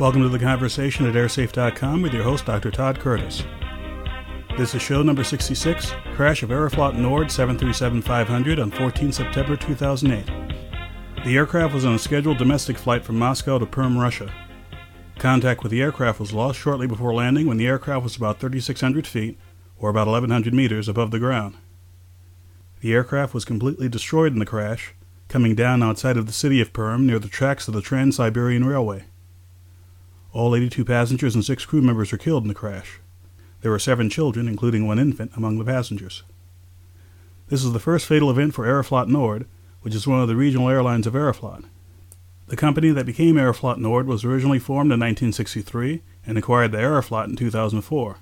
Welcome to the conversation at airsafe.com with your host, Dr. Todd Curtis. This is show number 66 Crash of Aeroflot Nord 737 500 on 14 September 2008. The aircraft was on a scheduled domestic flight from Moscow to Perm, Russia. Contact with the aircraft was lost shortly before landing when the aircraft was about 3,600 feet, or about 1,100 meters, above the ground. The aircraft was completely destroyed in the crash, coming down outside of the city of Perm near the tracks of the Trans Siberian Railway. All 82 passengers and six crew members were killed in the crash. There were seven children, including one infant, among the passengers. This is the first fatal event for Aeroflot Nord, which is one of the regional airlines of Aeroflot. The company that became Aeroflot Nord was originally formed in 1963 and acquired the Aeroflot in 2004.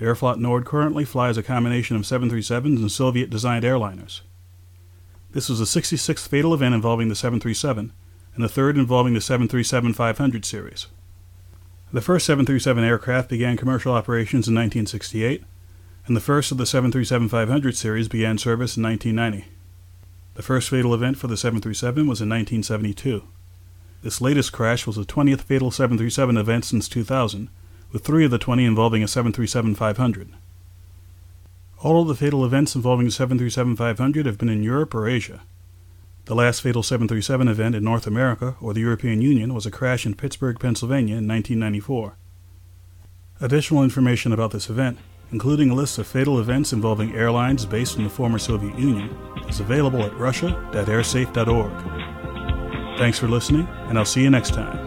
Aeroflot Nord currently flies a combination of 737s and Soviet designed airliners. This was the 66th fatal event involving the 737, and the third involving the 737 500 series. The first 737 aircraft began commercial operations in 1968, and the first of the 737 500 series began service in 1990. The first fatal event for the 737 was in 1972. This latest crash was the 20th fatal 737 event since 2000, with three of the 20 involving a 737 500. All of the fatal events involving the 737 500 have been in Europe or Asia. The last fatal 737 event in North America or the European Union was a crash in Pittsburgh, Pennsylvania in 1994. Additional information about this event, including a list of fatal events involving airlines based in the former Soviet Union, is available at russia.airsafe.org. Thanks for listening, and I'll see you next time.